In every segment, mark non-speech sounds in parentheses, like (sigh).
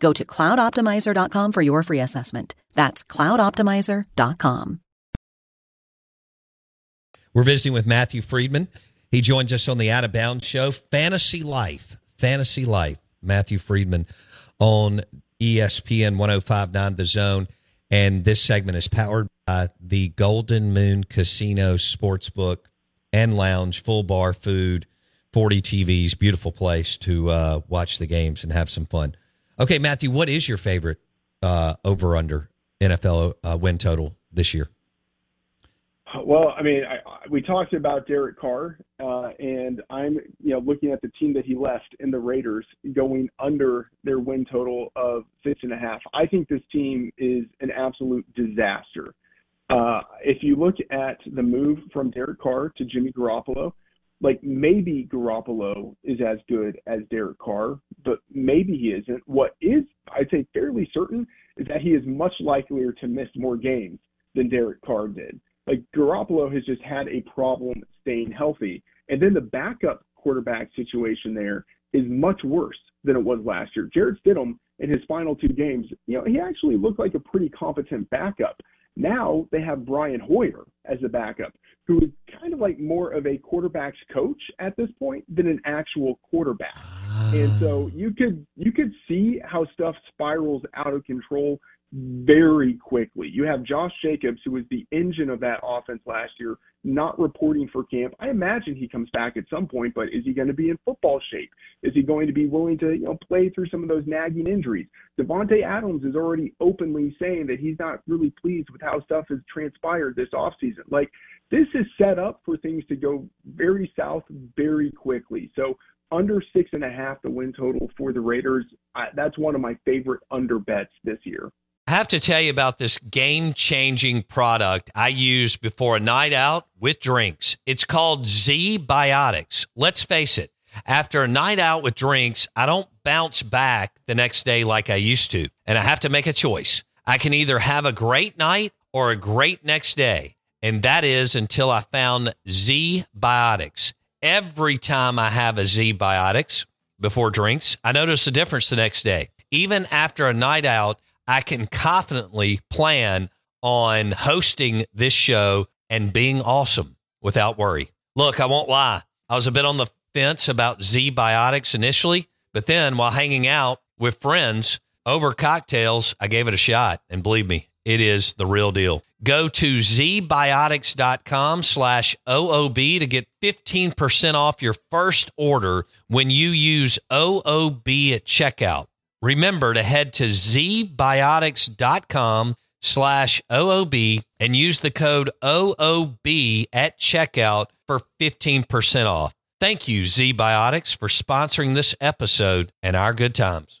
Go to cloudoptimizer.com for your free assessment. That's cloudoptimizer.com. We're visiting with Matthew Freedman. He joins us on the Out of Bounds show, Fantasy Life. Fantasy Life. Matthew Freedman on ESPN 1059 The Zone. And this segment is powered by the Golden Moon Casino Sportsbook and Lounge, full bar food, 40 TVs, beautiful place to uh, watch the games and have some fun. Okay, Matthew, what is your favorite uh, over under NFL uh, win total this year? Well, I mean, I, we talked about Derek Carr, uh, and I'm, you know, looking at the team that he left in the Raiders going under their win total of six and a half. I think this team is an absolute disaster. Uh, if you look at the move from Derek Carr to Jimmy Garoppolo, like maybe Garoppolo is as good as Derek Carr, but maybe he isn't. What is, I'd say, fairly certain is that he is much likelier to miss more games than Derek Carr did. Like Garoppolo has just had a problem staying healthy. And then the backup quarterback situation there is much worse than it was last year. Jarrett Stidham in his final two games, you know, he actually looked like a pretty competent backup. Now they have Brian Hoyer as a backup, who is kind of like more of a quarterback's coach at this point than an actual quarterback. And so you could you could see how stuff spirals out of control very quickly. You have Josh Jacobs, who was the engine of that offense last year, not reporting for camp. I imagine he comes back at some point, but is he going to be in football shape? Is he going to be willing to, you know, play through some of those nagging injuries? Davante Adams is already openly saying that he's not really pleased with how stuff has transpired this offseason. Like this is set up for things to go very south very quickly. So under six and a half the win total for the Raiders. I, that's one of my favorite under bets this year. I have to tell you about this game changing product I use before a night out with drinks. It's called ZBiotics. Let's face it, after a night out with drinks, I don't bounce back the next day like I used to. And I have to make a choice. I can either have a great night or a great next day. And that is until I found Z Biotics. Every time I have a ZBiotics before drinks, I notice a difference the next day. Even after a night out, I can confidently plan on hosting this show and being awesome without worry. Look, I won't lie. I was a bit on the fence about ZBiotics initially, but then while hanging out with friends over cocktails, I gave it a shot. And believe me, it is the real deal. Go to zbiotics.com slash OOB to get 15% off your first order when you use OOB at checkout. Remember to head to zbiotics.com slash OOB and use the code OOB at checkout for 15% off. Thank you, ZBiotics, for sponsoring this episode and our good times.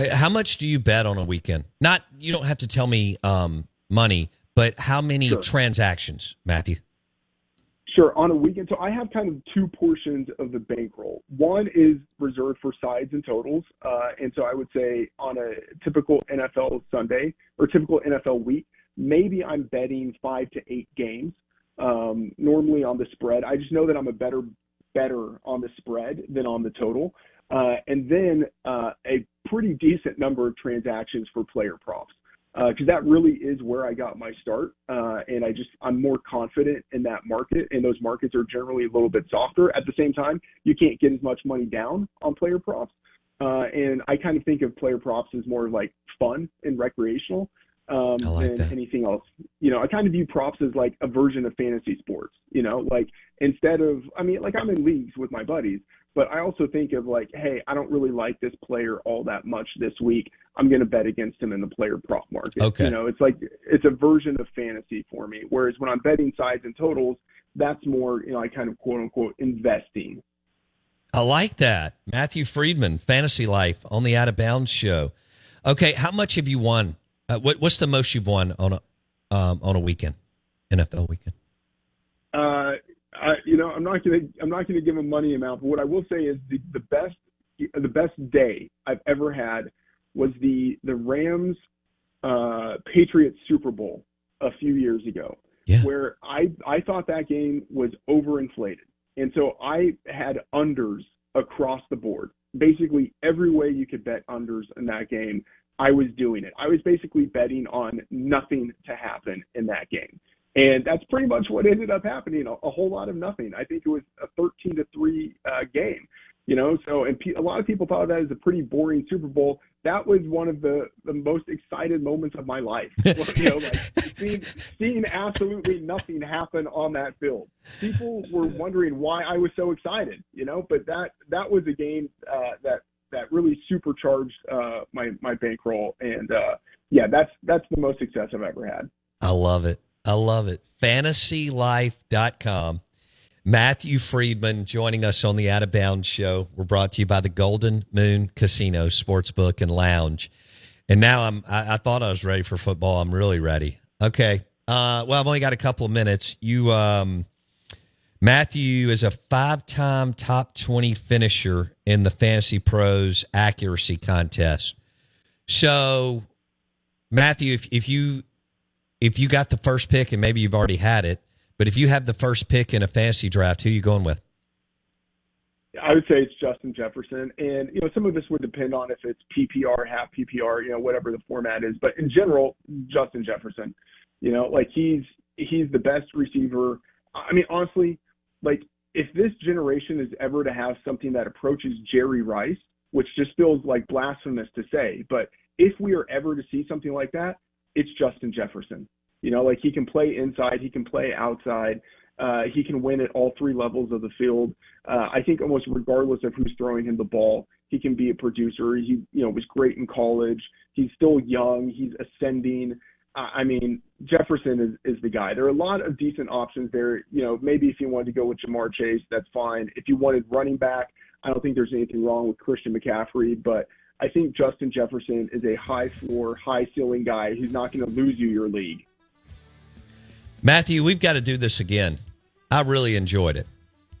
Uh, How much do you bet on a weekend? Not you don't have to tell me um, money, but how many Sure. transactions, Matthew? Sure. On a weekend, so I have kind of two portions of the bankroll. One is reserved for sides and totals, uh, and so I would say on a typical NFL Sunday or typical NFL week, maybe I'm betting five to eight games um, normally on the spread. I just know that I'm a better better on the spread than on the total. Uh, and then uh, a pretty decent number of transactions for player props because uh, that really is where I got my start. Uh, and I just I'm more confident in that market, and those markets are generally a little bit softer. At the same time, you can't get as much money down on player props, uh, and I kind of think of player props as more like fun and recreational um, like than that. anything else. You know, I kind of view props as like a version of fantasy sports. You know, like instead of, I mean, like I'm in leagues with my buddies, but I also think of like, hey, I don't really like this player all that much this week. I'm going to bet against him in the player prop market. Okay. You know, it's like it's a version of fantasy for me. Whereas when I'm betting sides and totals, that's more, you know, I kind of quote unquote investing. I like that. Matthew Freedman, Fantasy Life on the Out of Bounds show. Okay, how much have you won uh, what, what's the most you've won on a um, on a weekend, NFL weekend? Uh, I, you know, I'm not gonna I'm not gonna give a money amount, but what I will say is the, the best the best day I've ever had was the the Rams uh, Patriots Super Bowl a few years ago, yeah. where I I thought that game was overinflated, and so I had unders across the board. Basically, every way you could bet unders in that game. I was doing it. I was basically betting on nothing to happen in that game. And that's pretty much what ended up happening. A, a whole lot of nothing. I think it was a 13 to 3 uh, game, you know. So, and pe- a lot of people thought that was a pretty boring Super Bowl. That was one of the, the most excited moments of my life. (laughs) you know, like seeing, seeing absolutely nothing happen on that field. People were wondering why I was so excited, you know. But that that was a game uh, that that really supercharged uh, my my bankroll. And uh, yeah, that's that's the most success I've ever had. I love it. I love it. FantasyLife.com. Matthew Freedman joining us on the Out of Bounds show. We're brought to you by the Golden Moon Casino Sportsbook and Lounge. And now I'm. I, I thought I was ready for football. I'm really ready. Okay. Uh, well, I've only got a couple of minutes. You um, Matthew is a five time top 20 finisher in the FantasyPros accuracy contest. So, Matthew, if, if you if you got the first pick and maybe you've already had it, but if you have the first pick in a fantasy draft, who are you going with? I would say it's Justin Jefferson, and you know some of this would depend on if it's PPR, half PPR, you know whatever the format is. But in general, Justin Jefferson, you know, like he's he's the best receiver. I mean, honestly, like if this generation is ever to have something that approaches Jerry Rice, which just feels like blasphemous to say, but if we are ever to see something like that, it's Justin Jefferson. You know, like he can play inside, he can play outside, uh, he can win at all three levels of the field. Uh, I think almost regardless of who's throwing him the ball, he can be a producer. He, you know, was great in college. He's still young. He's ascending. I mean, Jefferson is, is the guy. There are a lot of decent options there. You know, maybe if you wanted to go with Ja'Marr Chase, that's fine. If you wanted running back, I don't think there's anything wrong with Christian McCaffrey, but I think Justin Jefferson is a high floor, high ceiling guy who's not going to lose you your league. Matthew, we've got to do this again. I really enjoyed it.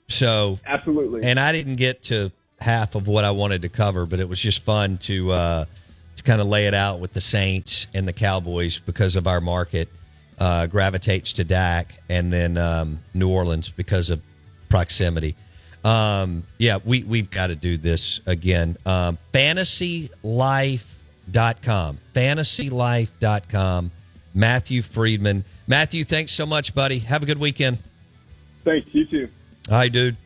So absolutely, and I didn't get to half of what I wanted to cover, but it was just fun to uh, to kind of lay it out with the Saints and the Cowboys because of our market uh, gravitates to Dak, and then um, New Orleans because of proximity. Um, yeah, we we've got to do this again. Um, FantasyLife.com. FantasyLife.com. Matthew Freedman. Matthew, thanks so much, buddy. Have a good weekend. Thanks. You too. Hi, dude.